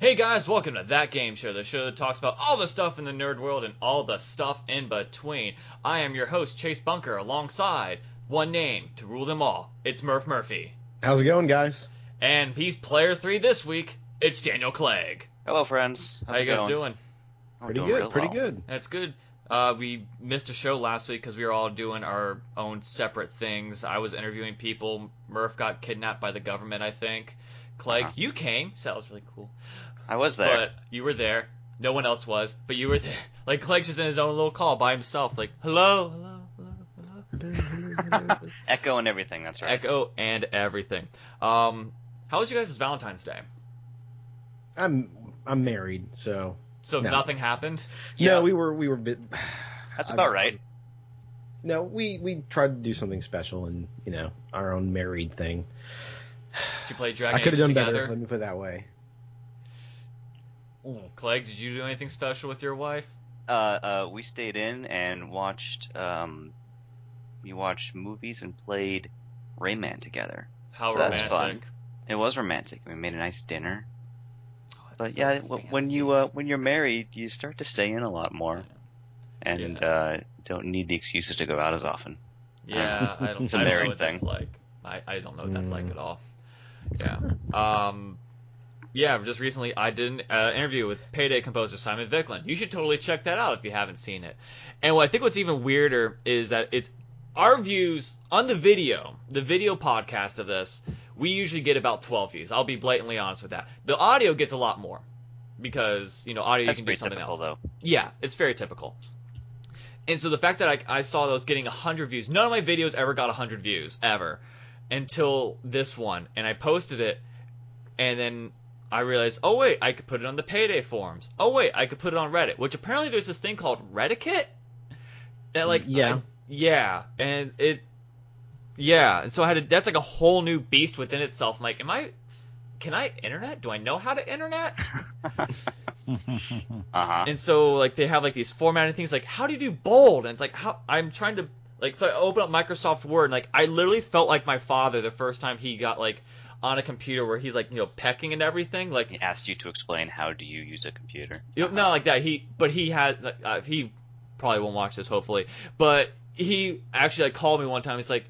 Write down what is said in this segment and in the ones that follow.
Hey guys, welcome to That Game Show, the show that talks about all the stuff in the nerd world and all the stuff in between. I am your host, Chase Bunker, alongside one name to rule them all. It's Murph Murphy. How's it going, guys? And he's player three this week. It's Daniel Clegg. Hello, friends. How's How you guys going? doing? I'm Pretty doing good, real pretty well. good. That's good. Uh, we missed a show last week because we were all doing our own separate things. I was interviewing people. Murph got kidnapped by the government, I think. Clegg, Uh-huh. you came, so that was really cool. I was there. But you were there. No one else was, but you were there. Like Clegg's just in his own little call by himself. Like hello, hello, hello, hello. Echo and everything. That's right. Echo and everything. Um, how was you guys' Valentine's Day? I'm I'm married, so So No. nothing happened. Yeah. no, we were we were bit. That's about right. No, we we tried to do something special and you know our own married thing. Did you play Dragon I could Age have done together? better. Let me put it that way. Clegg, did you do anything special with your wife? Uh, uh, we stayed in and watched. Um, we watched movies and played Rayman together. How So that's romantic. fun. It was romantic. We made a nice dinner. Oh, But so yeah, w- when you uh, when you're married, you start to stay in a lot more, and Yeah. uh, don't need the excuses to go out as often. Yeah, I don't, The I don't know married what that's thing. like. I, I don't know what that's like Mm. at all. Yeah. Um, yeah, just recently I did an uh, interview with Payday composer Simon Viklund. You should totally check that out if you haven't seen it. And what I think what's even weirder is that it's our views on the video, the video podcast of this, we usually get about 12 views. I'll be blatantly honest with that. The audio gets a lot more because, you know, audio you can do something typical, else. though. Yeah, it's very typical. And so the fact that I, I saw those getting 100 views, none of my videos ever got 100 views, ever, until this one. And I posted it, and then I realized, oh wait, I could put it on the Payday forums. Oh wait, I could put it on Reddit, which apparently there's this thing called Reddit. That like, Yeah. I- yeah, and it, yeah, and so I had to, that's like a whole new beast within itself. I'm like, am I, can I internet? Do I know how to internet? Uh huh. And so like they have like these formatting things like how do you do bold? And it's like how I'm trying to like so I open up Microsoft Word and like I literally felt like my father the first time he got like on a computer where he's like you know pecking and everything like He asked you to explain how do you use a computer. you know, not like that. He but he has like, uh, he probably won't watch this hopefully. But he actually like called me one time. He's like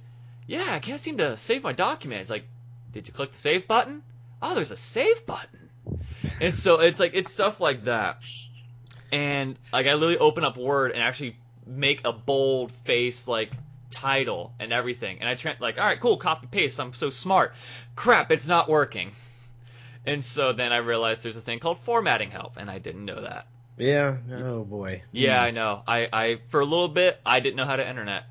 yeah I can't seem to save my document it's like did you click the save button? Oh there's a save button. And so it's like it's stuff like that. And like I literally open up Word and actually make a bold face like title and everything. And I try like all right cool copy paste I'm so smart. Crap it's not working. And so then I realized there's a thing called formatting help and I didn't know that. Yeah. Oh boy. yeah I know. I I for a little bit I didn't know how to internet.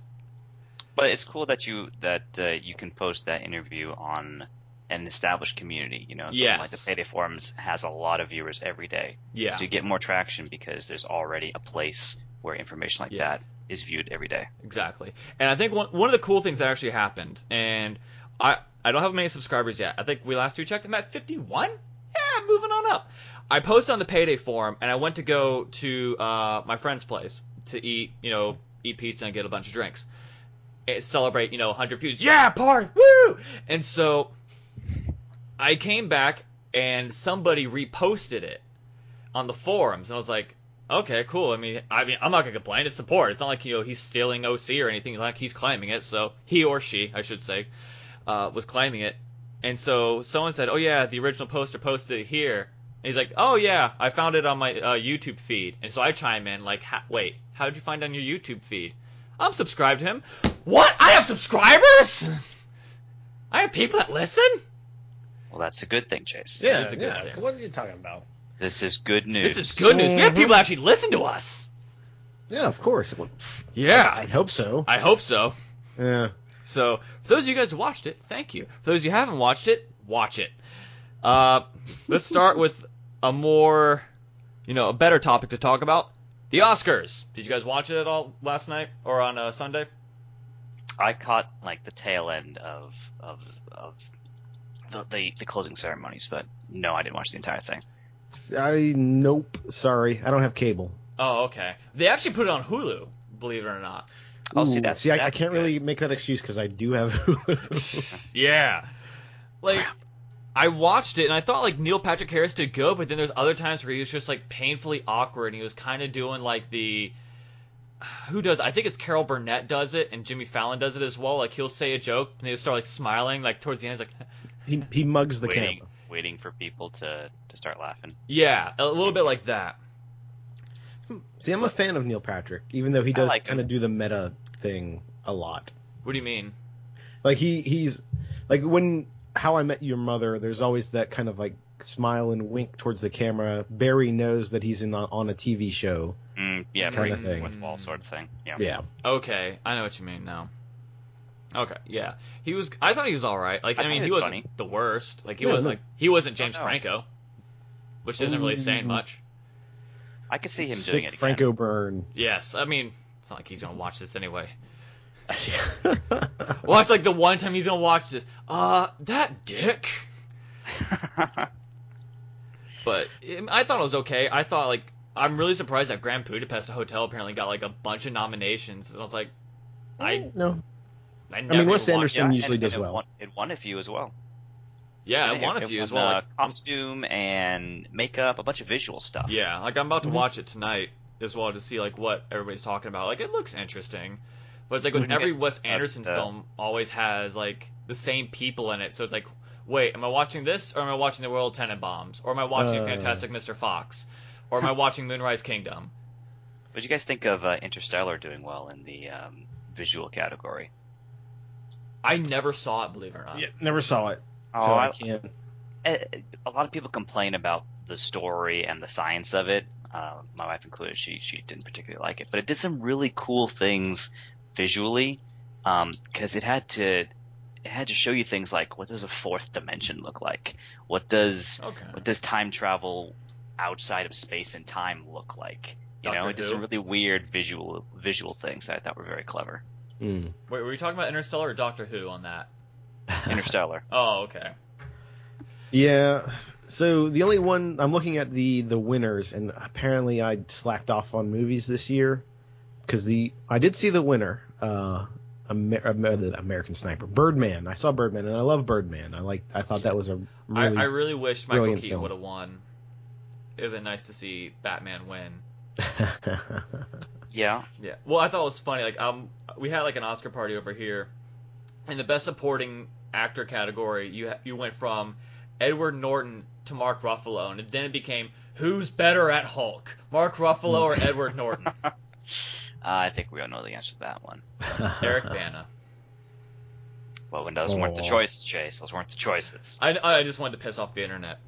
But it's cool that you that uh, you can post that interview on an established community. You know, something like the Payday Forums has a lot of viewers every day, yeah. So you get more traction because there's already a place where information like Yeah. that is viewed every day. exactly. And I think one one of the cool things that actually happened, and I I don't have many subscribers yet. I think we last two checked, I'm at 51. Yeah, moving on up. I posted on the Payday forum, and I went to go to uh, my friend's place to eat, you know, eat pizza and get a bunch of drinks, and celebrate, you know, 100 views. Yeah, party, woo! And so I came back, and somebody reposted it on the forums, and I was like, Okay, cool. I mean, I mean, I'm not gonna complain. It's support. It's not like you know he's stealing OC or anything. Like he's claiming it. So he or she, I should say, uh, was claiming it. And so someone said, "Oh yeah, the original poster posted it here." And he's like, "Oh yeah, I found it on my uh, YouTube feed." And so I chime in like, "Wait, how did you find it on your YouTube feed?" I'm subscribed to him. What? I have subscribers. I have people that listen. Well, that's a good thing, Chase. Yeah. is a good yeah. thing. What are you talking about? This is good news. This is good news. We have people actually listen to us. Yeah, of course. Well, pff, I Yeah, hope so. I hope so. Yeah. So, for those of you guys who watched it, thank you. For those of you who haven't watched it, watch it. Uh, let's start with a more, you know, a better topic to talk about. The Oscars. Did you guys watch it at all last night or on uh, Sunday? I caught like the tail end of of of the, the the closing ceremonies, but no, I didn't watch the entire thing. I nope. Sorry, I don't have cable. Oh, okay. They actually put it on Hulu, believe it or not. Oh, see, Ooh, that's- see, I, I can't good. really make that excuse because I do have. Hulu. yeah. Like, I watched it and I thought like Neil Patrick Harris did good, but then there's other times where he was just like painfully awkward and he was kind of doing like the who does I think it's Carol Burnett does it and Jimmy Fallon does it as well. Like he'll say a joke and they start like smiling like towards the end. He's like, He he mugs the waiting, camera. Waiting for people to to start laughing. yeah, a little bit like that. See, I'm a fan of Neil Patrick, even though he does like kind of do the meta thing a lot. What do you mean? Like he he's like when How I Met Your Mother. There's always that kind of like smile and wink towards the camera. Barney knows that he's in on, on a TV show. Mm, yeah, Kinda thing. with wall sort of thing. Yeah. Yeah, Okay, I know what you mean now. Okay, yeah, he was. I thought he was all right. Like, I I, mean, he he was wasn't funny. the worst. Like, he No, wasn't no. like he wasn't James no. Franco, which isn't really saying much. I could see him doing sick it again. Franco Burn. Yes, I mean, it's not like he's gonna watch this anyway. Watch like the one time he's gonna watch this. Uh, that dick. But um, I thought it was okay. I thought like I'm really surprised that Grand Budapest Hotel apparently got like a bunch of nominations. And I was like, I no. I, I mean, Wes watched- Anderson Yeah, usually and- does and it well. Won, it won a few as well. Yeah, It- I won a it few as well. uh, Like, costume and makeup, a bunch of visual stuff. Yeah, like I'm about to Mhm. watch it tonight as well to see like what everybody's talking about. Like it looks interesting, but it's like with Mhm. every Wes Anderson uh, film always has like the same people in it. So it's like, wait, am I watching this or am I watching The Royal Tenenbaums or am I watching Uh. Fantastic Mr. Fox or am I watching Moonrise Kingdom? What do you guys think of uh, Interstellar doing well in the um, visual category? I never saw it, believe it or not. Yeah, never saw it, Oh, so I, I- can't. a a lot of people complain about the story and the science of it. Uh, my wife included. She she didn't particularly like it, but it did some really cool things visually because it had to it had to show you things like what does a fourth dimension look like? What does Okay. what does time travel outside of space and time look like? You know, Doctor it did some really weird visual visual things that I thought were very clever. Mm. Wait, were you talking about Interstellar or Doctor Who on that? Interstellar. Oh, okay. Yeah. So the only one I'm looking at the the winners, and apparently I slacked off on movies this year because the I did see the winner, uh, Amer- Amer- American Sniper, Birdman. I saw Birdman, and I love Birdman. I like. I thought that was a really. I, I really wish Michael brilliant Keaton film. would have won. It would have been nice to see Batman win. Yeah. Yeah. Well, I thought it was funny. Like, um, we had like an Oscar party over here, in the best supporting actor category, you ha- you went from Edward Norton to Mark Ruffalo, and then it became who's better at Hulk, Mark Ruffalo or Edward Norton? Uh, I think we all know the answer to that one. Eric Bana. Well, when those weren't the choices, Chase. Those weren't the choices. I, I just wanted to piss off the internet.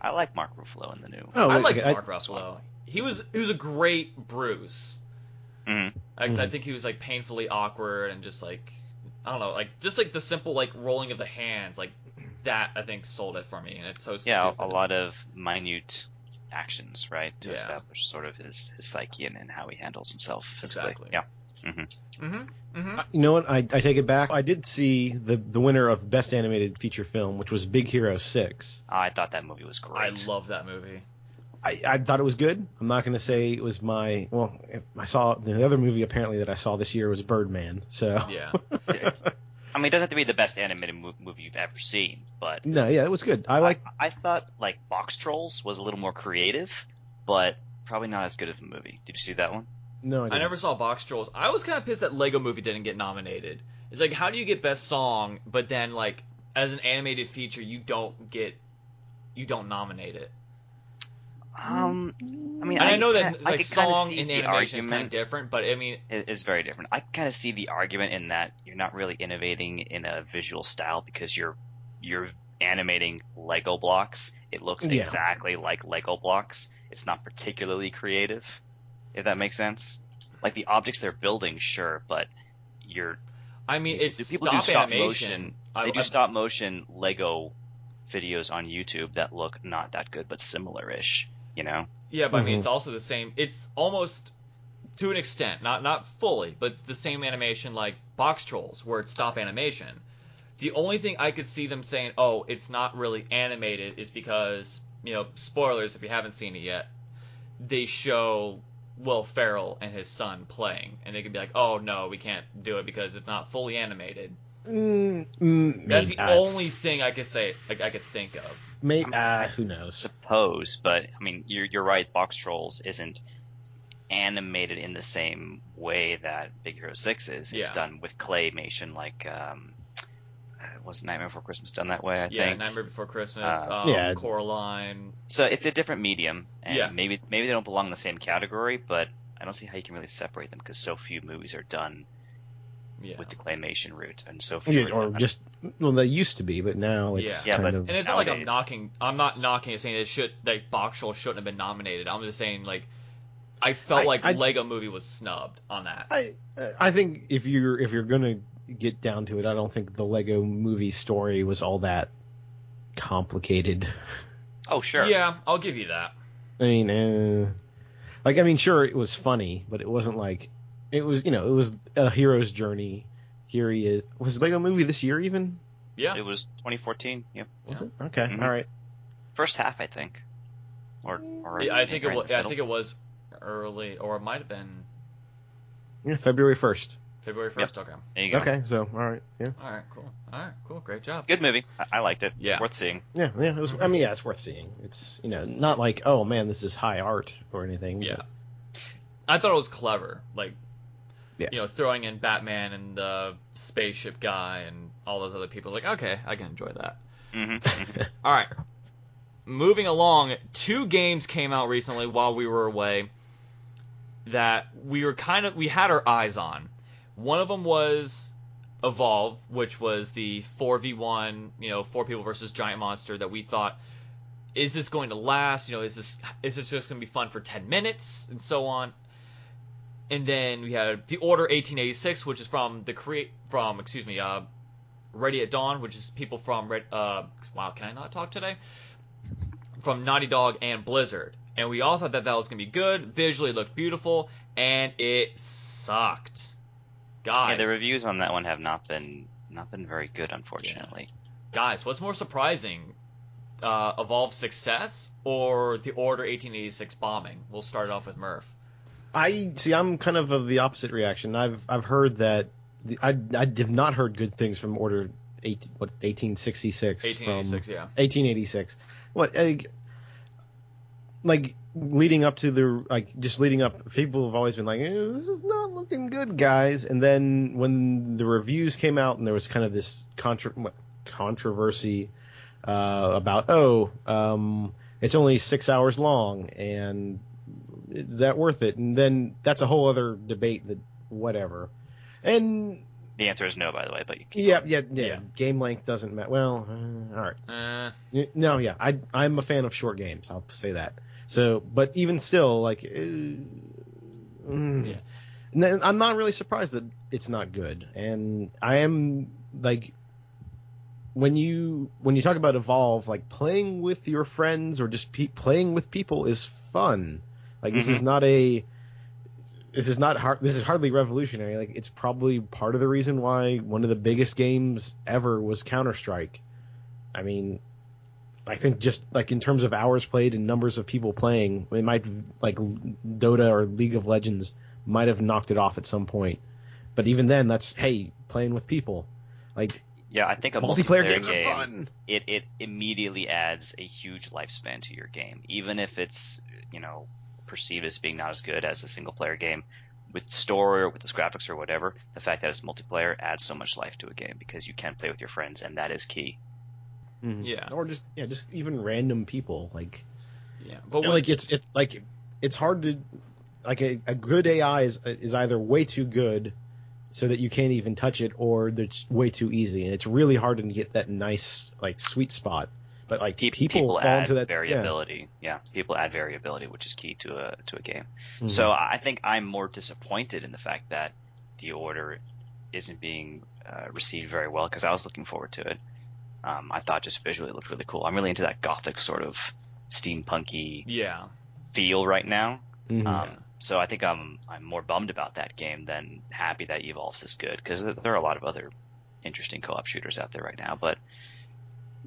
I like Mark Ruffalo in the new. Oh, I like okay, I- Mark Ruffalo. He was he was a great Bruce. Mhm. Like, 'cause I Mhm. think he was like painfully awkward and just like I don't know, like just like the simple like rolling of the hands, like that I think sold it for me, and it's so Yeah, stupid. a lot of minute actions, right, to Yeah. establish sort of his, his psyche and, and how he handles himself physically. Exactly. Yeah. Mm-hmm. Mm-hmm. You know what? I, I take it back. I did see the the winner of Best Animated Feature Film, which was Big Hero Six. I thought that movie was great. I love that movie. I, I thought it was good. I'm not going to say it was my. Well, I saw the other movie apparently that I saw this year was Birdman. So Yeah. I mean, it doesn't have to be the best animated movie you've ever seen, but no, yeah, it was good. I like. I, I thought like Box Trolls was a little more creative, but probably not as good of a movie. Did you see that one? No, I, I didn't. never saw Box Trolls. I was kind of pissed that Lego Movie didn't get nominated. It's like, how do you get Best Song, but then like as an animated feature, you don't get, you don't nominate it. Um, I mean, And I, know that I like song see and the animation is kind of different, but I mean, It is very different. I kind of see the argument in that you're not really innovating in a visual style because you're you're animating Lego blocks. It looks Yeah. exactly like Lego blocks. It's not particularly creative, if that makes sense. Like the objects they're building, sure, but you're I mean, it's the people stop do stop animation. motion. I- They do I- stop motion Lego videos on YouTube that look not that good, but similar-ish. You know? Yeah, but I mean, it's mm-hmm. also the same. It's almost to an extent, not not fully, but it's the same animation like Box Trolls, where it's stop animation. The only thing I could see them saying, "Oh, it's not really animated," is because you know, spoilers if you haven't seen it yet. They show Will Ferrell and his son playing, and they could be like, "Oh no, we can't do it because it's not fully animated." Mm, mm, That's the maybe, uh, only thing I could say, like I could think of. may- uh, who knows? suppose, but I mean, you're you're right. Box Trolls isn't animated in the same way that Big Hero Six is. It's Yeah. done with claymation, like um, uh, was Nightmare Before Christmas done that way? I Yeah, think. Nightmare Before Christmas, Uh, um, Yeah. Coraline. So it's a different medium, and Yeah. maybe maybe they don't belong in the same category, but I don't see how you can really separate them because so few movies are done Yeah. with the claymation route, and so few Yeah, or done- just well, they used to be, but now it's Yeah. Yeah, but- of. And it's not like I'm knocking. I'm not knocking it saying it should like Box Troll shouldn't have been nominated. I'm just saying like I felt I- like I- Lego Movie was snubbed on that. I I think if you're if you're gonna get down to it, I don't think the Lego Movie story was all that complicated. Oh sure. Yeah, I'll give you that. I mean, uh, like I mean, sure, it was funny, but it wasn't like it was. You know, it was a hero's journey. Here he is. Was Lego Movie this year even? Yeah. It was 2014. Yep. Was Yeah. it? Okay, Mhm. all right. First half, I think. Or, or Yeah, I think it was. the I think it was early, or it might have been Yeah, February first. February first. Okay. There you go. Okay, so all right, yeah, All right. Cool. All right. Cool. Great job. Good movie. I, I liked it. Yeah. Worth seeing. yeah, yeah. It was. I mean, yeah, it's worth seeing. It's you know not like oh man, this is high art or anything. Yeah. but- I thought it was clever. Like, Yeah. you know, throwing in Batman and the spaceship guy and all those other people. Like, okay, I can enjoy that. hmm All right. Moving along, two games came out recently while we were away that we were kind of we had our eyes on. One of them was Evolve, which was the 4v1, you know, four people versus giant monster that we thought is this going to last? You know, is this is this just going to be fun for 10 minutes and so on. And then we had The Order 1886, which is from the create from excuse me, uh Ready at Dawn, which is people from Red. Uh, wow, can I not talk today? From Naughty Dog and Blizzard, and we all thought that that was gonna be good. Visually, looked beautiful, and it sucked. Guys, Yeah, the reviews on that one have not been not been very good, unfortunately. guys, what's more surprising? Uh, Evolve success or the Order 1886 bombing? We'll start off with Murph. I see. I'm kind of of the opposite reaction. I've I've heard that the, I I have not heard good things from Order eight what 1866 1886, from yeah. 1886. What like, like leading up to the like just leading up. People have always been like, eh, this is not looking good, guys. And then when the reviews came out and there was kind of this contra- controversy uh, about oh um, it's only six hours long and is that worth it? And then that's a whole other debate that whatever. And The answer is no, by the way. But you keep yeah, yeah, yeah, Yeah. Game length doesn't matter. Well, uh, all right. Uh, No, yeah, I I'm a fan of short games. I'll say that. So, but even still, like, uh, mm. Yeah. And then I'm not really surprised that it's not good. And I am like, when you when you talk about evolve, like playing with your friends or just pe- playing with people is fun. Like this is mm-hmm. not a this is not hard. This is hardly revolutionary. Like it's probably part of the reason why one of the biggest games ever was Counter Strike. I mean, I think just like in terms of hours played and numbers of people playing, it might like Dota or League of Legends might have knocked it off at some point. But even then, that's hey, playing with people. Like Yeah, I think a multiplayer multiplayer, games game, are fun. it it immediately adds a huge lifespan to your game, even if it's you know perceived as being not as good as a single player game. With story or with the graphics or whatever, the fact that it's multiplayer adds so much life to a game because you can play with your friends, and that is key. Mhm. Yeah. Or just yeah, just even random people like. yeah, but And, when, like it's it's like it's hard to like a, a good AI is is either way too good so that you can't even touch it or it's way too easy and it's really hard to get that nice like sweet spot but like Pe- people, people fall add into that variability. Yeah. people add variability, which is key to a to a game. yeah. So I think I'm more disappointed in the fact that the order isn't being uh, received very well because I was looking forward to it. Um, I thought just visually it looked really cool. I'm really into that gothic sort of steampunky yeah, feel right now. Mhm. Um, so I think I'm I'm more bummed about that game than happy that Evolves is good because there are a lot of other interesting co-op shooters out there right now. But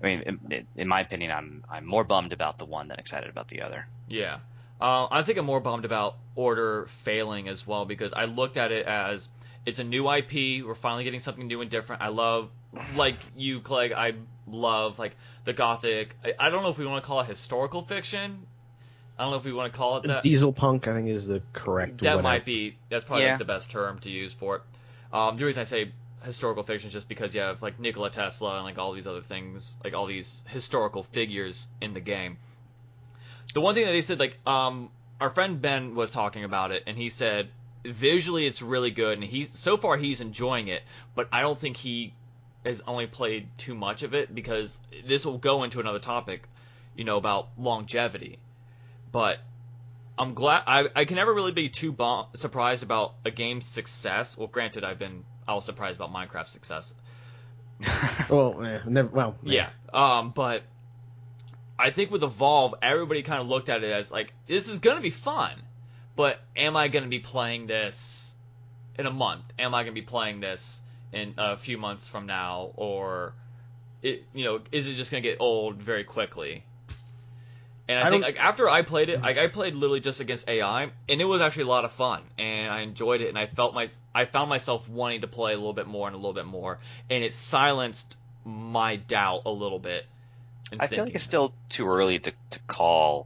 I mean, in, in my opinion, I'm I'm more bummed about the one than excited about the other. Yeah. Uh, I think I'm more bummed about Order failing as well because I looked at it as It's a new IP. We're finally getting something new and different. I love, like you, Clegg. I love like the gothic. I, I don't know if we want to call it historical fiction. I don't know if we want to call it that. Diesel punk, I think, is the correct. That whatever. might be. That's probably Yeah. like the best term to use for it. Um, the reason I say historical fiction just because you have like Nikola Tesla and like all these other things, like all these historical figures in the game. The one thing that they said, like, um, our friend Ben was talking about it, and he said visually it's really good, and he's so far he's enjoying it, but I don't think he has only played too much of it because this will go into another topic, you know, about longevity. But I'm glad I, I can never really be too bomb, surprised about a game's success. Well, granted, I've been I was surprised about Minecraft's success. Well, eh, never. Well, eh. Yeah. Um, but I think with Evolve, everybody kind of looked at it as like this is gonna be fun, but am I gonna be playing this in a month? Am I gonna be playing this in a few months from now, or it you know is it just gonna get old very quickly? And I, I think like after I played it, like I played literally just against AI, and it was actually a lot of fun, and I enjoyed it, and I felt my I found myself wanting to play a little bit more and a little bit more, and it silenced my doubt a little bit. in I feel like thinking. it's still too early to, to call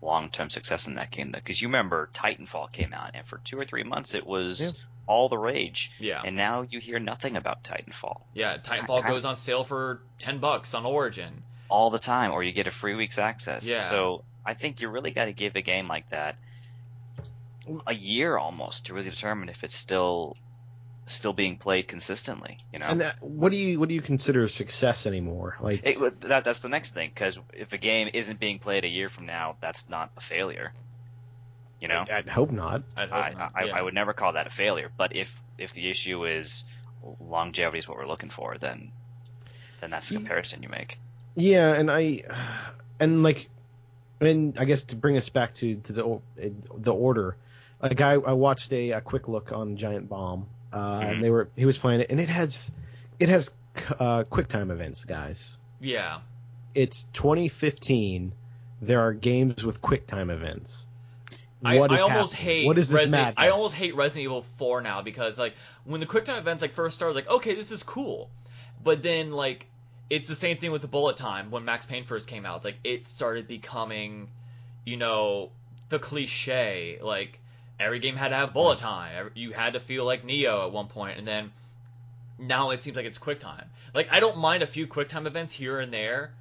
long term success in that game, though, because you remember Titanfall came out, and for two or three months it was Yeah. all the rage, yeah, and now you hear nothing about Titanfall yeah. Titanfall goes on sale for ten bucks on Origin. All the time, or you get a free week's access. Yeah. So I think you really got to give a game like that a year almost to really determine if it's still still being played consistently. You know, And that, what do you what do you consider success anymore? Like, It, that, that's the next thing, because if a game isn't being played a year from now, that's not a failure. You know, I'd hope not. I'd hope I, not. I, yeah. I would never call that a failure. But if if the issue is longevity is what we're looking for, then then that's the comparison you make. Yeah, and I, and like, and I guess to bring us back to to the the order, like I, I watched a, a quick look on Giant Bomb, uh, Mhm. and they were he was playing it, and it has it has uh, quick time events, guys. Yeah, It's 2015. There are games with quick time events. I, What I is almost happening? hate what is this Resident, madness? I almost hate Resident Evil 4 now because like when the QuickTime events like first started, like okay, this is cool, but then like it's the same thing with the bullet time when Max Payne first came out. It's like it started becoming, you know, the cliche. Like every game had to have bullet mm-hmm. time. You had to feel like Neo at one point, and then now it seems like it's QuickTime. Like I don't mind a few QuickTime events here and there.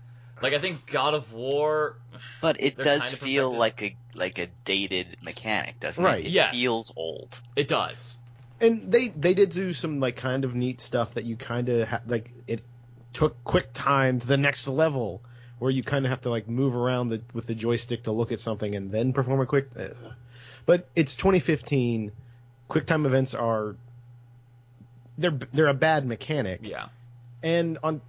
Like I think God of War. But it does kind of feel perfected. like a like a dated mechanic, doesn't Right. it? It Yes. feels old. It does. and they they did do some like kind of neat stuff that you kind of ha- like it took quick time to the next level where you kind of have to like move around the, with the joystick to look at something and then perform a quick. Uh, but it's 2015 quick time events are they're they're a bad mechanic. Yeah. and on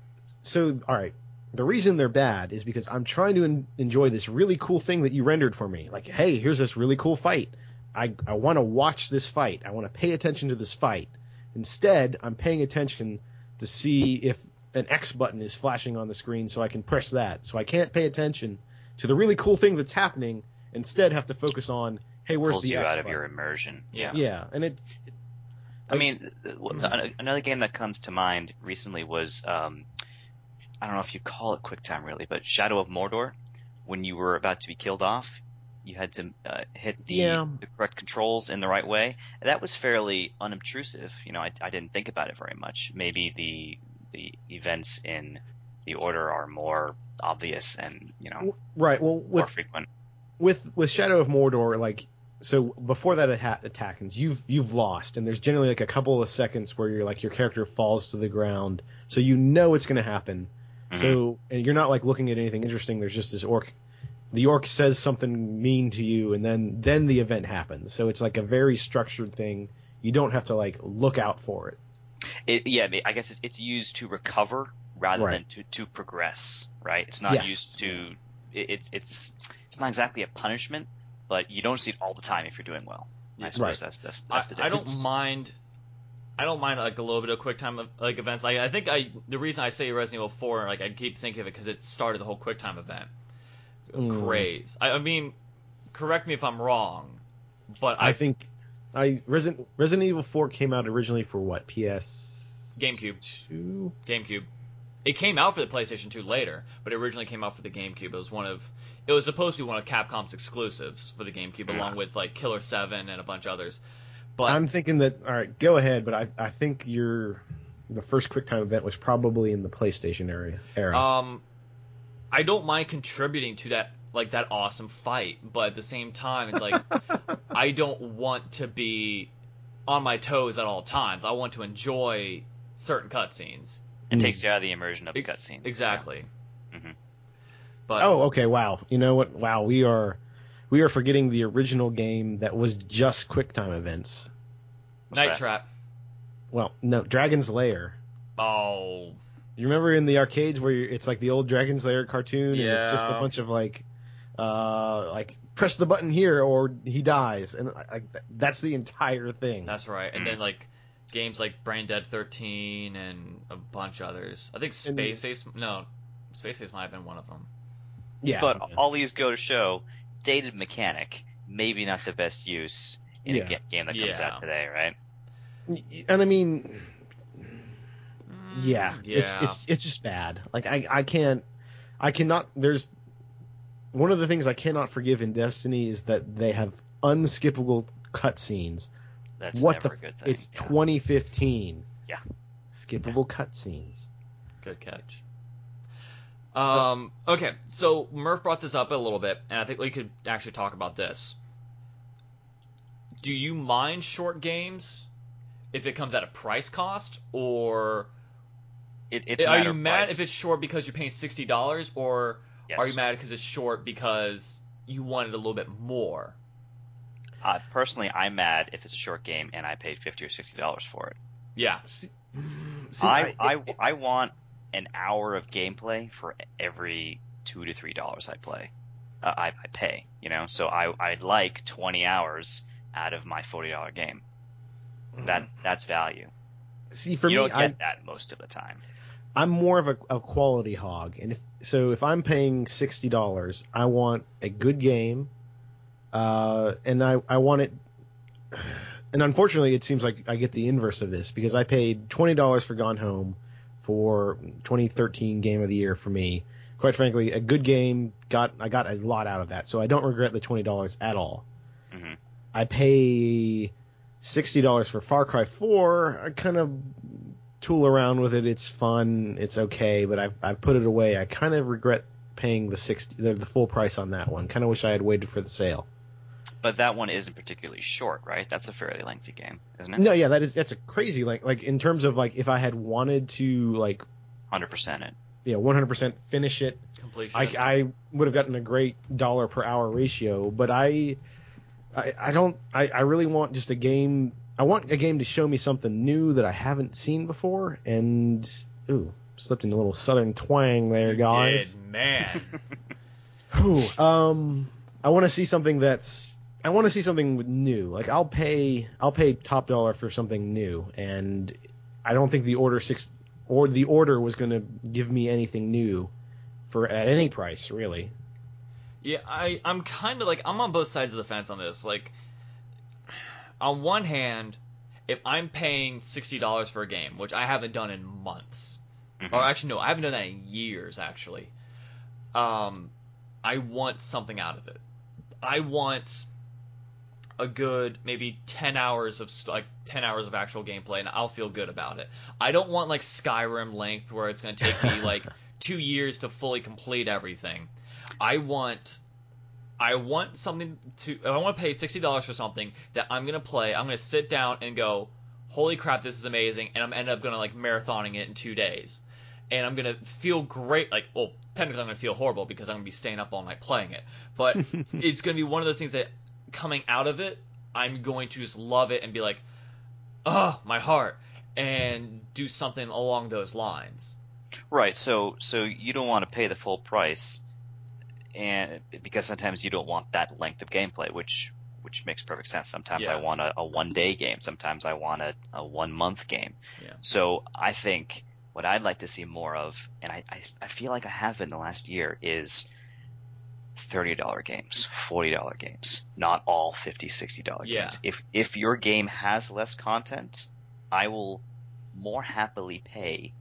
so all right. The reason they're bad is because i'm trying to en- enjoy this really cool thing that you rendered for me. Like hey here's this really cool fight. I, I want to watch this fight. I want to pay attention to this fight. Instead i'm paying attention to see if an x button is flashing on the screen so i can press that so i can't pay attention to the really cool thing that's happening instead have to focus on hey where's Pulls the you x out of your immersion. Yeah. yeah and it I mean, another game that comes to mind recently was um, I don't know if you call it QuickTime really, but Shadow of Mordor. When you were about to be killed off, you had to uh, hit the, Yeah. the correct controls in the right way. And that was fairly unobtrusive. You know, I, I didn't think about it very much. Maybe the the events in the order are more obvious and you know right well more with frequent. with with Shadow of Mordor, like so before that atta- attack happens, you've you've lost, and there's generally like a couple of seconds where you're like your character falls to the ground, so you know it's going to happen. Mhm. So and you're not like looking at anything interesting. There's just this orc. The orc says something mean to you, and then then the event happens. So it's like a very structured thing. You don't have to like look out for it. It, yeah, I guess it's, it's used to recover rather Right. than to, to progress, right? It's not Yes. used to. It, it's it's it's not exactly a punishment, but you don't see it all the time if you're doing well. I suppose Right. that's that's I, that's the I don't mind. I don't mind like a little bit of quick time like events. Like I think I the reason I say Resident Evil 4 like I keep thinking of it because it started the whole quick time event Mm. craze. I, I mean, correct me if I'm wrong, but I I think I Resident Resident Evil 4 came out originally for what? PS GameCube. 2? GameCube. It came out for the PlayStation 2 later, but it originally came out for the GameCube. It was one of it was supposed to be one of Capcom's exclusives for the GameCube, Yeah. along with like Killer Seven and a bunch of others. But I'm thinking that all right, go ahead, but I I think your the first QuickTime event was probably in the PlayStation area era. Um, I don't mind contributing to that like that awesome fight, but at the same time, it's like I don't want to be on my toes at all times. I want to enjoy certain cutscenes. It Mm. takes you out of the immersion of the cutscene. Exactly. Mhm. But oh, okay, wow. You know what? Wow, we are we are forgetting the original game that was just QuickTime events. What's Night that? Trap. Well, no, Dragon's Lair. Oh, You remember in the arcades where you, it's like the old Dragon's Lair cartoon, and it's just a bunch of like, uh, like press the button here or he dies, and like that's the entire thing. that's right. And Mm. then like games like Brain Dead 13 and a bunch others. I think And- Space Ace. No, Space Ace might have been one of them. yeah, But all these go to show dated mechanic, maybe not the best use in Yeah. a game that comes Yeah. out today, right? and I mean, Mm, yeah, it's it's it's just bad. Like I I can't, I cannot. There's one of the things I cannot forgive in Destiny is that they have unskippable cutscenes. That's What never the? a good f- thing. It's yeah. 2015. Yeah. Skippable cutscenes. Good catch. Um, okay, so Murph brought this up a little bit, and I think we could actually talk about this. Do you mind short games if it comes at a price cost, or It, it's are you mad price. if it's short because you're paying sixty dollars, or Yes. are you mad because it's short because you wanted a little bit more? Uh, personally, I'm mad if it's a short game and I paid fifty or sixty dollars for it. Yeah, See, I, I, it- I want an hour of gameplay for every two to three dollars I play. Uh, I, I pay, you know. So I I like twenty hours out of my forty dollar game. That that's value. see for you me, don't get I, that most of the time. I'm more of a, a quality hog, and if, so if I'm paying sixty dollars, I want a good game, uh, and I I want it. And unfortunately, it seems like I get the inverse of this because I paid twenty dollars for Gone Home for 2013 Game of the Year for me. Quite frankly, a good game got I got a lot out of that, so I don't regret the twenty dollars at all. Mhm. I pay sixty dollars for Far Cry Four. I kind of tool around with it. It's fun. It's okay, but I've I've put it away. I kind of regret paying the sixty the, the full price on that one. Kind of wish I had waited for the sale. But that one isn't particularly short, right? That's a fairly lengthy game, isn't it? No, yeah, that is that's a crazy like like in terms of like if I had wanted to like Hundred percent it. yeah 100% finish it, completion. I, I would have gotten a great dollar per hour ratio. But I I, I don't I, I really want just a game. I want a game to show me something new that I haven't seen before. And ooh, slipped in a little southern twang there, guys. man. Ooh, um, I want to see something that's. I want to see something new. Like I'll pay. I'll pay top dollar for something new, and I don't think the order six or the order was going to give me anything new for at any price, really. Yeah, I I'm kind of like I'm on both sides of the fence on this. Like, on one hand, if I'm paying sixty dollars for a game, which I haven't done in months, Mhm. or actually no, I haven't done that in years actually. Um, I want something out of it. I want a good maybe 10 hours of like 10 hours of actual gameplay and I'll feel good about it. I don't want like Skyrim length where it's going to take me like 2 years to fully complete everything. I want I want something to if I want to pay $60 for something that I'm going to play. I'm going to sit down and go, "Holy crap, this is amazing." And I'm end up going to like marathoning it in 2 days. And I'm going to feel great like well, technically I'm going to feel horrible because I'm going to be staying up all night playing it. But it's going to be one of those things that coming out of it, I'm going to just love it and be like, "Oh, my heart." And do something along those lines. Right. So so you don't want to pay the full price, and because sometimes you don't want that length of gameplay, which which makes perfect sense. Sometimes Yeah. I want a, a one day game. Sometimes I want a, a one month game. Yeah. So I think what I'd like to see more of, and I, I I feel like I have been the last year, is $30 games, $40 games, not all $50, $60 Yeah. games. If if your game has less content, I will more happily pay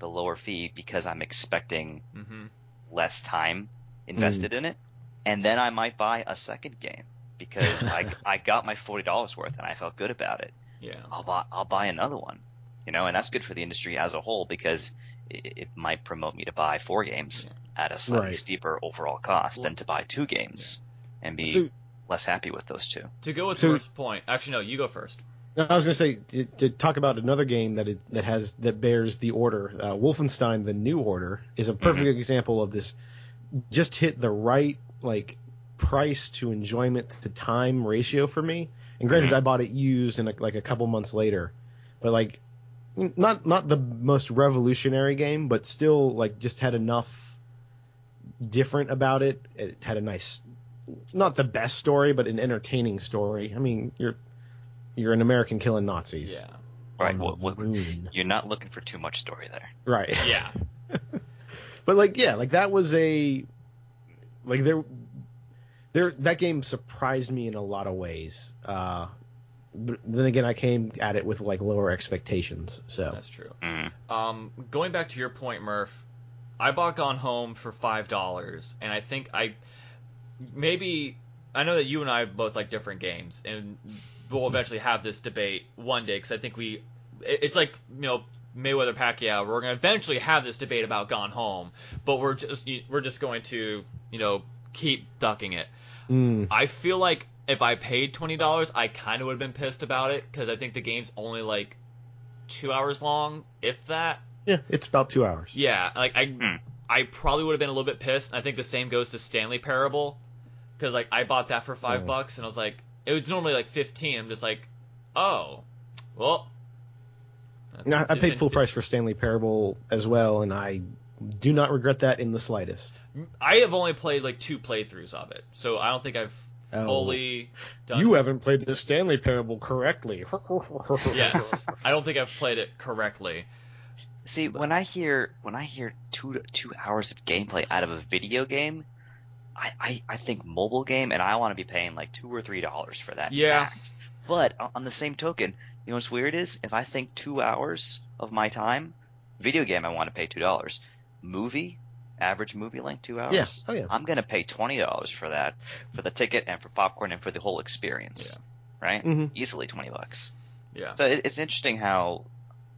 the lower fee because I'm expecting hmm less time invested in it, and then I might buy a second game because I I got my forty dollars worth and I felt good about it. Yeah. I'll buy I'll buy another one, you know, and that's good for the industry as a whole because it, it might promote me to buy four games at a slightly Right. steeper overall cost Well- than to buy two games and be So less happy with those two. To go with So- Murph's point, actually no, you go first. I was going to say to, to talk about another game that it, that has that bears the order. Uh, Wolfenstein: The New Order is a perfect example of this. Just hit the right like price to enjoyment to time ratio for me. And granted, Mhm. I bought it used and like a couple months later, but like not not the most revolutionary game, but still like just had enough different about it. It had a nice, not the best story, but an entertaining story. I mean, you're you're an American killing Nazis. Yeah. Right. on Well, well, you're not looking for too much story there. Right. Yeah. But like, yeah, like that was a like there there that game surprised me in a lot of ways. Uh, but then again, I came at it with like lower expectations. So That's true. Mhm. Um, going back to your point, Murph, I bought Gone Home for five dollars, and I think I maybe I know that you and I both like different games, and we'll eventually have this debate one day because I think we it's like you know Mayweather Pacquiao. We're gonna eventually have this debate about Gone Home, but we're just we're just going to you know keep ducking it. Mm, I feel like if I paid twenty dollars, I kind of would have been pissed about it because I think the game's only like two hours long, if that. yeah, it's about two hours. Yeah, like I, Hmm. I probably would have been a little bit pissed. I think the same goes to Stanley Parable, because like I bought that for five Oh. bucks, and I was like, it was normally like fifteen. I'm just like, oh, well. And I, I paid full price for Stanley Parable as well, and I do not regret that in the slightest. I have only played like two playthroughs of it, so I don't think I've Oh. fully done. You haven't played the Stanley Parable correctly. yes, I don't think I've played it correctly. See, when I hear when I hear two two hours of gameplay out of a video game, I, I, I think mobile game, and I want to be paying like two or three dollars for that. Yeah. max. But on- on the same token, you know what's weird is if I think two hours of my time, video game, I want to pay two dollars. Movie, average movie length, two hours. Yeah. Oh yeah. I'm gonna pay twenty dollars for that, for the ticket and for popcorn and for the whole experience. Yeah. Right? Mhm. Easily twenty bucks. Yeah. So it, it's interesting how.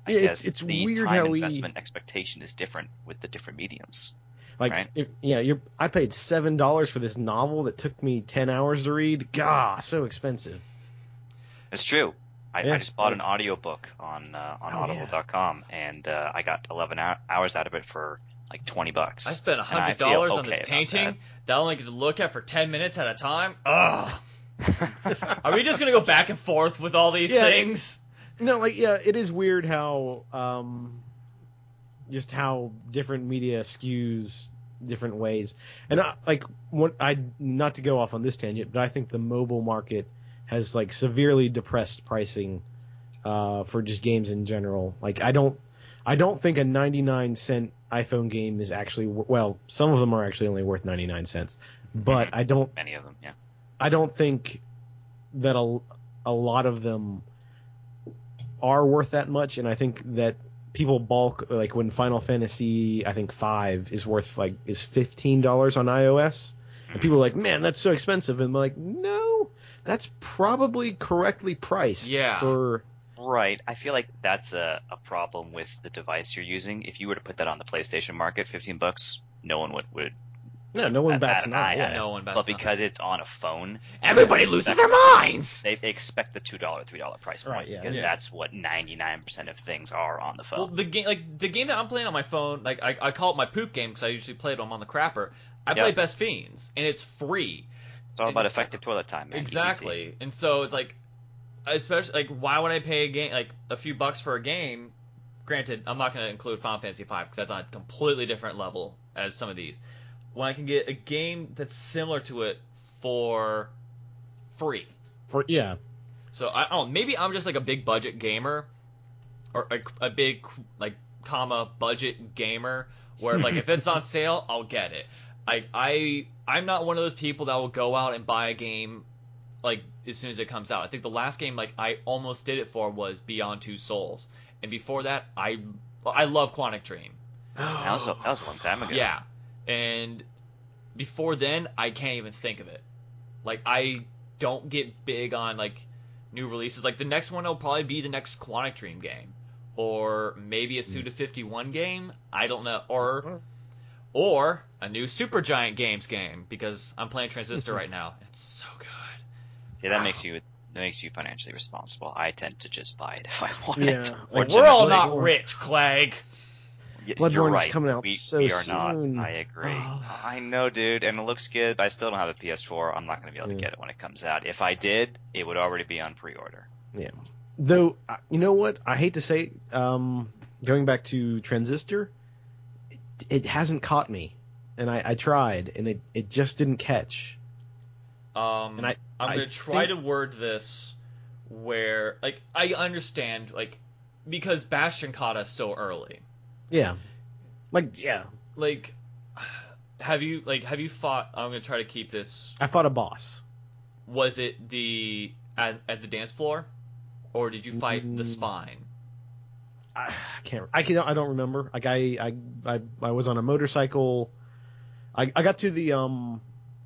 I Yeah, it- guess it's the weird time how we- investment expectation is different with the different mediums. Like, Right. if, yeah, you're. I paid seven dollars for this novel that took me ten hours to read. Gah, so expensive. It's true. I, Yeah. I just bought an audiobook on uh, on Oh, Audible.com, and uh, I got 11 hours out of it for like 20 bucks. I spent And I hundred feel dollars on this okay painting that I only get to look at for ten minutes at a time. Ugh. Are we just gonna go back and forth with all these Yeah, it- things? No, like yeah, it is weird how um, just how different media skews different ways. And I, like, what I not to go off on this tangent, but I think the mobile market has like severely depressed pricing uh, for just games in general. Like, I don't, I don't think a 99 cent iPhone game is actually well, some of them are actually only worth 99 cents, but I don't Many of them, yeah. I don't think that a, a lot of them are worth that much, and I think that people bulk like when Final Fantasy I think five is worth like is fifteen dollars on iOS, and people are like, man, that's so expensive, and I'm like, no, that's probably correctly priced Yeah. for Right. I feel like that's a, a problem with the device you're using. If you were to put that on the PlayStation market, 15 bucks, no one would, would no, no one bats an eye. I- Yeah. No one bets but on it. because it's on a phone, everybody loses their minds. they, they expect the two dollar, three dollar price point Right, yeah. because Yeah. that's what 99 percent of things are on the phone. Well, the game, like the game that I'm playing on my phone, like I, I call it my poop game because I usually play it on the crapper. I play Best Fiends, and it's free. It's all about effective toilet time, man. ETT. Exactly. And so it's like, especially like, why would I pay a game like a few bucks for a game? Granted, I'm not going to include Final Fantasy V because that's on a completely different level as some of these. When I can get a game that's similar to it for free. For yeah, So I don't know. Maybe I'm just like a big budget gamer, or a, a big like comma budget gamer, where like if it's on sale, I'll get it. I I I'm not one of those people that will go out and buy a game like as soon as it comes out. I think the last game like I almost did it for was Beyond Two Souls, and before that I I love Quantic Dream. That was, a, that was a long time ago. Yeah, and before then I can't even think of it. Like I don't get big on like new releases. Like the next one will probably be the next Quantic Dream game, or maybe a hmm. Suda 51 game. I don't know, or or a new Supergiant Games game because I'm playing Transistor right now. It's so good. Yeah, that makes you that makes you financially responsible. I tend to just buy it if I want Yeah, it. like, We're all Bloodborne- not rich, Clegg. Y- Bloodborne you're is right. coming out we, so we are soon. not. I agree. Oh. I know, dude, and it looks good. But I still don't have a PS4. I'm not going to be able to get it when it comes out. If I did, it would already be on pre-order. Yeah. Though, you know what? I hate to say, um, going back to Transistor, it, it hasn't caught me, and I, I tried, and it, it just didn't catch. Um, And I- I'm I gonna try think- to word this where, like, I understand, like, because Bastion caught us so early. Yeah, like yeah, Like, have you like have you fought? I'm gonna try to keep this. I fought a boss. Was it the at, at the dance floor, or did you fight the Mm. spine? I can't. I can. I don't remember. Like I, I, I, I was on a motorcycle. I, I got to the um,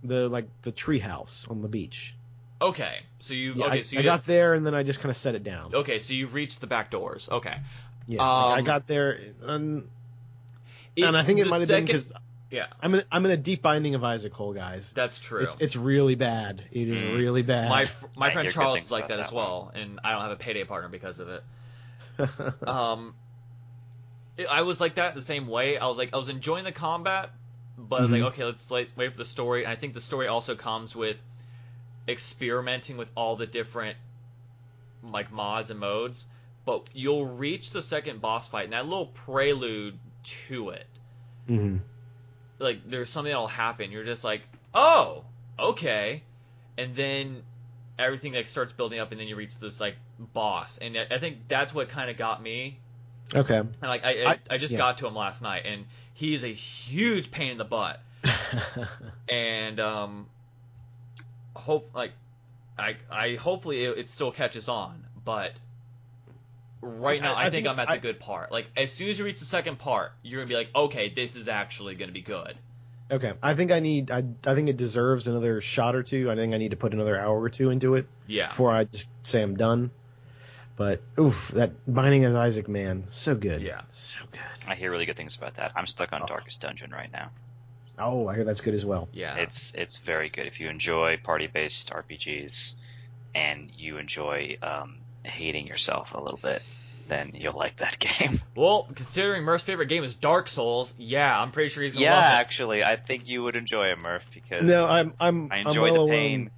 the like the tree house on the beach. Okay, so you Yeah, okay, I, so you I got there and then I just kind of set it down. okay, so you've reached the back doors. Okay, Yeah, like, I Um, got there and, and I think it might have been because yeah, I'm in I'm in a deep binding of Isaac Cole, guys. that's true. It's it's really bad. It is Mm. really bad. my fr- my I friend Charles is like that, that as well, and I don't have a payday partner because of it. Um, it- I was like that the same way. I was like, I was enjoying the combat, but I was like, okay, let's like, wait for the story. And I think the story also comes with experimenting with all the different like mods and modes. But you'll reach the second boss fight, and that little prelude to it, Mhm. like there's something that'll happen. You're just like, oh, okay, and then everything like starts building up, and then you reach this like boss, and I think that's what kind of got me Okay. and like I, I, I- I just yeah. got to him last night, and he is a huge pain in the butt. And um, hope like I I hopefully it, it still catches on, but right now I- I, I think, think I'm at I- the good part. Like as soon as you reach the second part, you're gonna be like, okay, this is actually gonna be good. okay. I think I need. I I think it deserves another shot or two. I think I need to put another hour or two into it Yeah. before I just say I'm done. But oof, that Binding of Isaac, man, so good. Yeah. so good. I hear really good things about that. I'm stuck on Oh. Darkest Dungeon right now. Oh, I hear that's good as well. Yeah. It's it's very good if you enjoy party-based RPGs and you enjoy um, hating yourself a little bit. Then you'll like that game. well, considering Murph's favorite game is Dark Souls, yeah, I'm pretty sure he's gonna yeah, love it. actually, I think you would enjoy it, Murph, because No, I'm I'm I I'm well the aware- pain.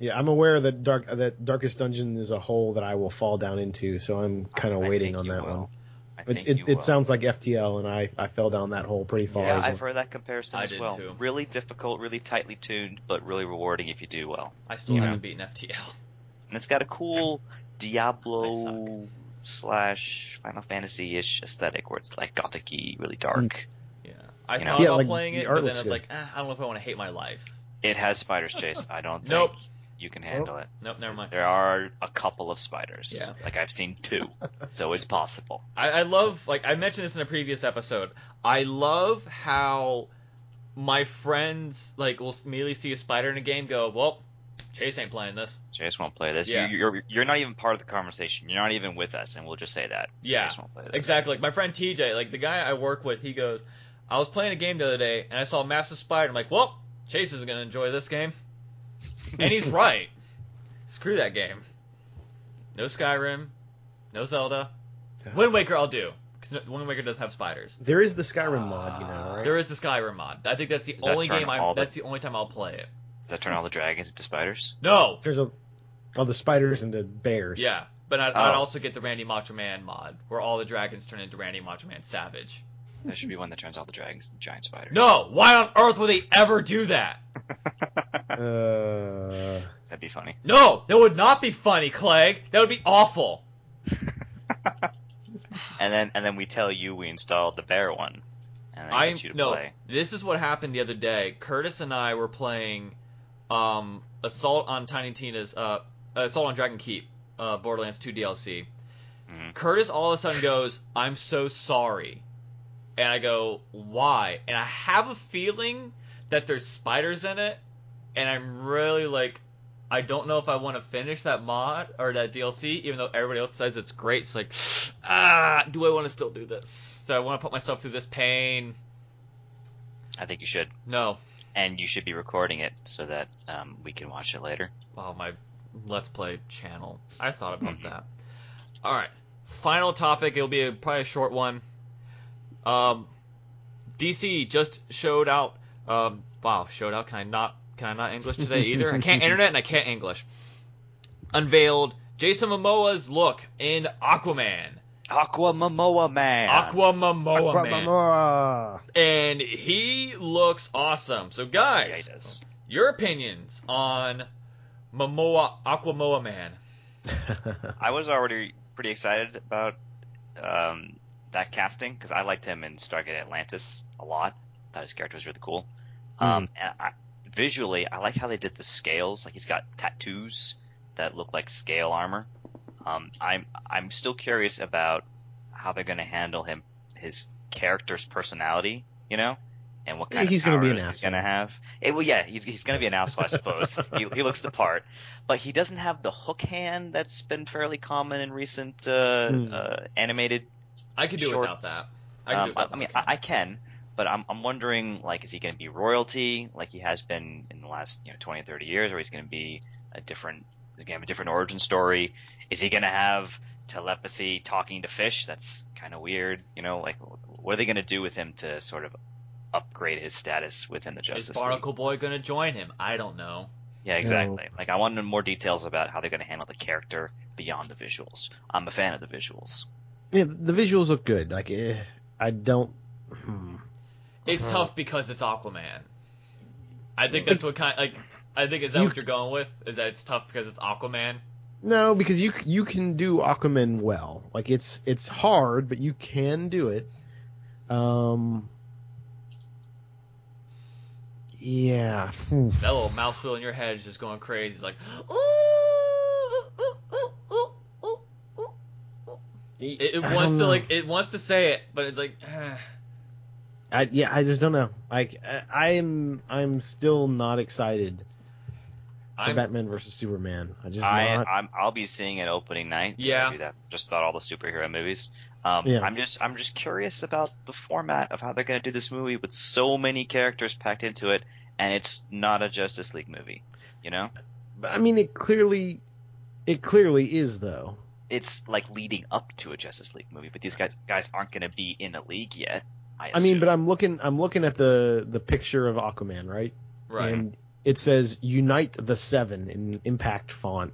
Yeah, I'm aware that dark that Darkest Dungeon is a hole that I will fall down into, so I'm kind of waiting on that will. one. I It it, it sounds like FTL, and I I fell down that hole pretty far. Yeah, as I've well. heard that comparison I as well. too. Really difficult, really tightly tuned, but really rewarding if you do well. I still Yeah. haven't beaten FTL. And it's got a cool Diablo slash Final Fantasy ish aesthetic where it's like gothic-y, really dark. Yeah. I You know? thought Yeah, about like, playing it, but then looks it's like, eh, I don't know if I want to hate my life. It has spiders, Chase. I don't think Nope. You can oh. handle it. Nope, never mind. There are a couple of spiders. Yeah. Like I've seen two. so it's possible. I, I love like I mentioned this in a previous episode. I love how my friends like will immediately see a spider in a game, go, "Well, Chase ain't playing this." Chase won't play this. Yeah. You, you're you're not even part of the conversation. You're not even with us, and we'll just say that. Yeah, Chase won't play this. exactly. Like my friend TJ, like the guy I work with, he goes, "I was playing a game the other day and I saw a massive spider." I'm like, "Well, Chase isn't gonna enjoy this game," and he's right. Screw that game. No Skyrim, no Zelda. Wind Waker, I'll do because Wind Waker does have spiders. There is the Skyrim mod, you know, ah. right? There is the Skyrim mod. I think that's the Does that only turn game I. all the- That's the only time I'll play it. Does that turn all the dragons into spiders? No. There's a all the spiders and the bears. Yeah, but I'd, I'd Oh. also get the Randy Macho Man mod, where all the dragons turn into Randy Macho Man Savage. There should be one that turns all the dragons into giant spiders. No, why on earth would they ever do that? Uh, That'd be funny. No, that would not be funny, Clegg. That would be awful. And then and then we tell you we installed the bear one, and and I get you to no. play. This is what happened the other day. Curtis and I were playing um, Assault on Tiny Tina's uh, Assault on Dragon Keep, uh, Borderlands 2 DLC. Mhm. Curtis all of a sudden goes, "I'm so sorry," and I go, "Why?" And I have a feeling that there's spiders in it, and I'm really like, I don't know if I want to finish that mod or that DLC, even though everybody else says it's great. It's like, ah, do I want to still do this? Do I want to put myself through this pain? I think you should, No. and you should be recording it so that um, we can watch it later. Oh, my Let's Play channel. I thought about Mhm. that. All right. Final topic. It'll be a, probably a short one. Um, DC just showed out. Um, wow, showed out. Can I not? Can I not English today either? I can't internet and I can't English. Unveiled Jason Momoa's look in Aquaman. Aqua Momoa Man. Aqua Momoa man, Aquamomoa. and he looks awesome. So guys, does. your opinions on Momoa Aquamoa man? I was already pretty excited about um, that casting because I liked him in Stargate Atlantis a lot. Thought his character was really cool. Um, and I, visually, I like how they did the scales. Like he's got tattoos that look like scale armor. Um, I'm I'm still curious about how they're going to handle him, his character's personality. You know. And what Yeah, kind he's of gonna be an he's gonna have? Eh, well, yeah, he's he's gonna be an asshole, I suppose. he, he looks the part, but he doesn't have the hook hand that's been fairly common in recent uh, Hmm. uh, animated. I could do without that. I, can Um, do I, without I mean, I, I can, but I'm I'm wondering like, is he going to be royalty like he has been in the last you know 20 or 30 years, or he's going to be a different? Is he going to have a different origin story? Is he going to have telepathy, talking to fish? That's kind of weird, you know. Like, what are they going to do with him to sort of upgrade his status within the Is Justice League? Is Barnacle Boy gonna join him? I don't know. Yeah, exactly. Like I wanted more details about how they're going to handle the character beyond the visuals. I'm a fan of the visuals. Yeah, the visuals look good. Like, eh, I don't. Hmm. It's Uh-huh. tough because it's Aquaman. I think that's what kind like. I think is that You- what you're going with? Is that it's tough because it's Aquaman? No, because you you can do Aquaman well. Like it's it's hard, but you can do it. Um. Yeah. That little mouthful in your head is just going crazy. It's like, it, it wants to like it wants to say it, but it's like, eh. I, yeah, I just don't know. Like I, I am I'm still not excited for I'm Batman versus Superman. I just I, not. I'm, I'll be seeing it opening night. Yeah. I do that just about all the superhero movies. Um, Yeah. I'm just I'm just curious about the format of how they're going to do this movie with so many characters packed into it, and it's not a Justice League movie. You know, I mean, it clearly, it clearly is though. It's like leading up to a Justice League movie, but these guys guys aren't going to be in a league yet. I, I mean, but I'm looking I'm looking at the the picture of Aquaman, right? right. And it says "Unite the Seven in impact font.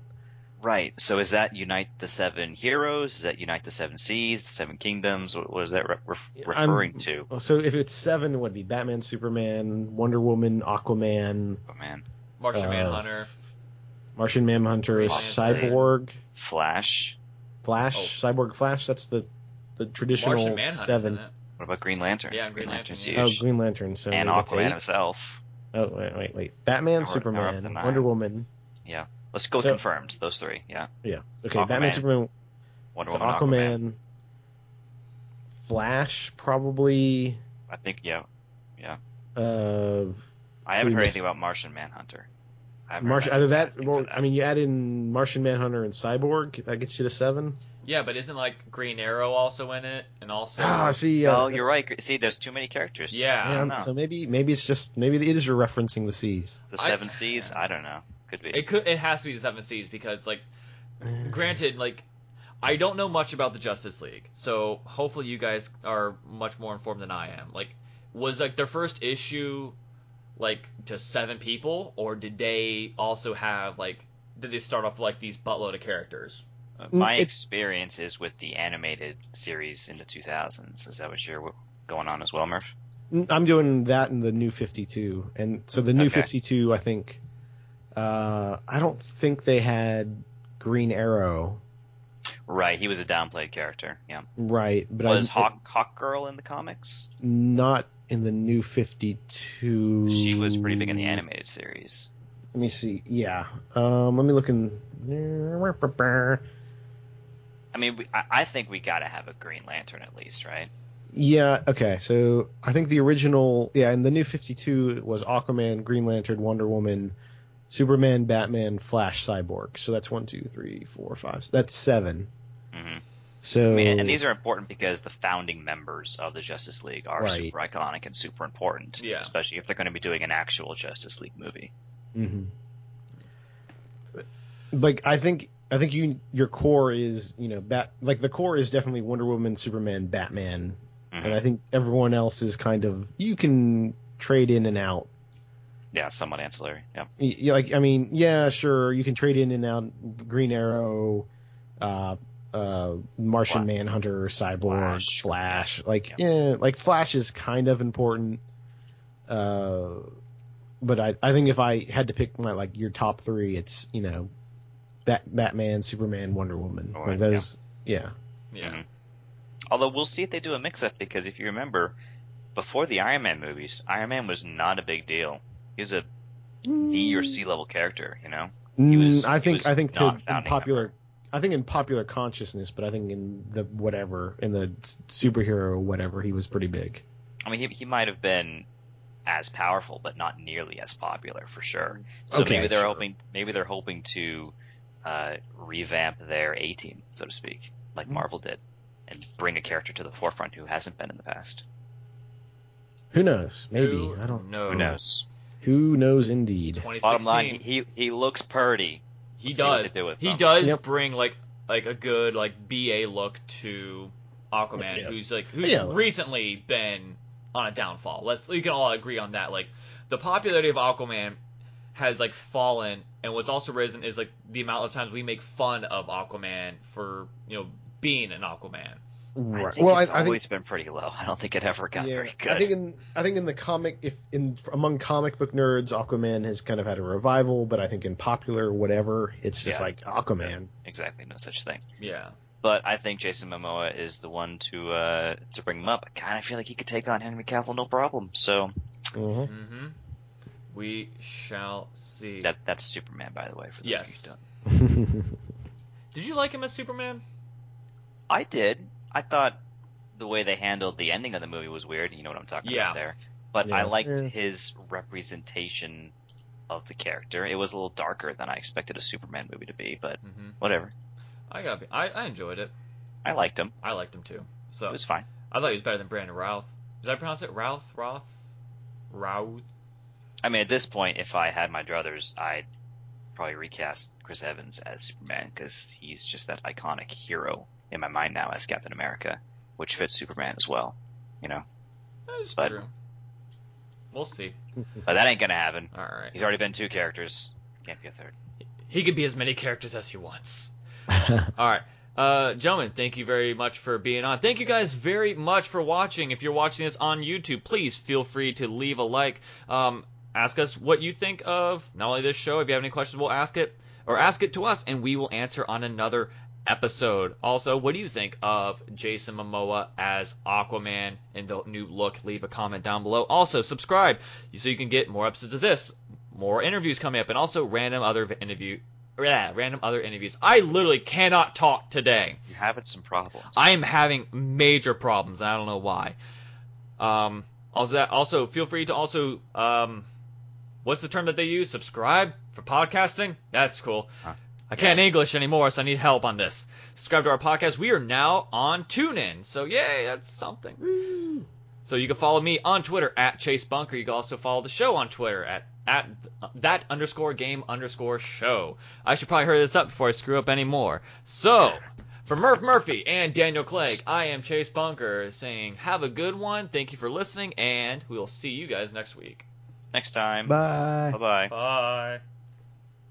Right. So is that unite the seven heroes? Is that unite the seven seas, the seven kingdoms? What, what is that re- ref- I'm- referring to? So if it's seven, it would be Batman, Superman, Wonder Woman, Aquaman, Oh man, Martian uh, Manhunter. Martian Manhunter, Green Lantern. Cyborg, Flash. Flash, Cyborg Flash. That's the the traditional seven. What about Green Lantern? Yeah, Green Lantern, Lantern's yeah. Oh. Green Lantern. So and Aquaman eight. himself. Oh wait, wait, wait. Batman, Power- power Superman, to nine. Wonder Woman. Yeah, let's go So- confirmed. Those three. Yeah. Yeah. Okay, Batman, Superman, Wonder so Woman, Aquaman, Aquaman. Flash, probably. I think yeah. Yeah. Uh, I haven't heard missed- anything about Martian Manhunter. I Martian. Either that, anything or I mean, you add in Martian Manhunter and Cyborg. That gets you to seven. Yeah, but isn't like Green Arrow also in it, and also Ah, see. No, Uh, you're right. See, there's too many characters. Yeah. I don't yeah, know. so maybe maybe it's just maybe it is referencing the seas. the I- seven seeds. I don't know. Could be. it could it has to be the Seven Seas because like granted like I don't know much about the Justice League, so hopefully you guys are much more informed than I am. Like, was like their first issue like to seven people, or did they also have like did they start off like these buttload of characters? Uh, My It's- experience is with the animated series in the 2000s. Is that what you're going on as well, Murph? I'm doing that in the new 52, and so the new Okay. 52, I think. Uh, I don't think they had Green Arrow, Right, he was a downplayed character. Yeah, right? But was I, Hawk Hawk Girl in the comics? not in the new 52. She was pretty big in the animated series. Let me see. Yeah. Um, let me look in. I mean, we, I, I think we got to have a Green Lantern at least, right? Yeah. Okay. So I think the original, yeah, in the new 52 was Aquaman, Green Lantern, Wonder Woman, Superman, Batman, Flash, Cyborg. So that's one, two, three, four, five. So that's seven. hmm So I mean, and these are important because the founding members of the Justice League are Right. super iconic and super important. Yeah. Especially if they're going to be doing an actual Justice League movie. hmm Like I think I think you your core is you know bat like the core is definitely Wonder Woman, Superman, Batman, Mhm. and I think everyone else is kind of you can trade in and out. Yeah, somewhat ancillary. Yeah. Y- y- Like I mean, yeah, sure, you can trade in and out Green Arrow, uh, uh, Martian Flash. Manhunter, Cyborg, Flash. Flash. Like Yeah. yeah, like Flash is kind of important. Uh, but I I think if I had to pick my like your top three, it's you know, Bat, Batman, Superman, Wonder Woman. All like those, yeah. Yeah. Mhm. Although we'll see if they do a mix-up because if you remember, before the Iron Man movies, Iron Man was not a big deal. He was a B or C level character, you know. Mm, was- I he think was I think to not in founding popular. member. I think in popular consciousness, but I think in the whatever in the s- superhero whatever, he was pretty big. I mean, he, he might have been as powerful, but not nearly as popular for sure. So Okay, maybe they're sure. hoping maybe they're hoping to uh, revamp their A team, so to speak, like Hmm. Marvel did, and bring a character to the forefront who hasn't been in the past. Who knows? Maybe Who I don't. know. Who knows? Who knows? Indeed. Bottom line, he he looks purty. He Let's does. do with he does Yep. bring like like a good like BA look to Aquaman, Yeah. who's like who's Yeah. recently been on a downfall. Let's we can all agree on that. Like the popularity of Aquaman has like fallen, and what's also risen is like the amount of times we make fun of Aquaman for you know being an Aquaman. I think Well, I, it's I always think. been pretty low. I don't think it ever got Yeah, very good. I think in I think in the comic, if in among comic book nerds, Aquaman has kind of had a revival, but I think in popular whatever, it's just Yeah. like Aquaman. exactly, no such thing. Yeah. But I think Jason Momoa is the one to uh, to bring him up. I kind of feel like he could take on Henry Cavill no problem. So Mhm. Mm-hmm. We shall see. that that's Superman, by the way. For those Yes. who don't. Did you like him as Superman? I did. I thought the way they handled the ending of the movie was weird. You know what I'm talking Yeah. about there. But Yeah. I liked Yeah. his representation of the character. It was a little darker than I expected a Superman movie to be, but Mm-hmm. whatever. I got. I, I enjoyed it. I liked him. I liked him too. So It was fine. I thought he was better than Brandon Routh. Did I pronounce it Routh? Roth? Routh? I mean, at this point, if I had my druthers, I'd probably recast Chris Evans as Superman because he's just that iconic hero in my mind now as Captain America, which fits Superman as well. You know, That's But- true. We'll see. but that ain't gonna happen. All right. He's already been two characters. Can't be a third. He can be as many characters as he wants. All right. Uh, gentlemen, thank you very much for being on. Thank you guys very much for watching. If you're watching this on YouTube, please feel free to leave a like. Um, ask us what you think of not only this show. If you have any questions, we'll ask it or ask it to us, and we will answer on another episode. Also, what do you think of Jason Momoa as Aquaman in the new look? Leave a comment down below. Also, subscribe so you can get more episodes of this, more interviews coming up, and also random other interview. Yeah, random other interviews. I literally cannot talk today. You're having some problems. I am having major problems, and I don't know why. Um, also, that also feel free to also um, what's the term that they use? Subscribe for podcasting. That's cool. Huh. I can't English anymore, so I need help on this. Subscribe to our podcast. We are now on TuneIn, so yay, that's something. So you can follow me on Twitter at Chase Bunker. You can also follow the show on Twitter at at that underscore game underscore show. I should probably hurry this up before I screw up any more. So for Murph Murphy and Daniel Clegg, I am Chase Bunker saying have a good one. Thank you for listening, and we will see you guys next week. Next time. Bye. Bye bye. Bye.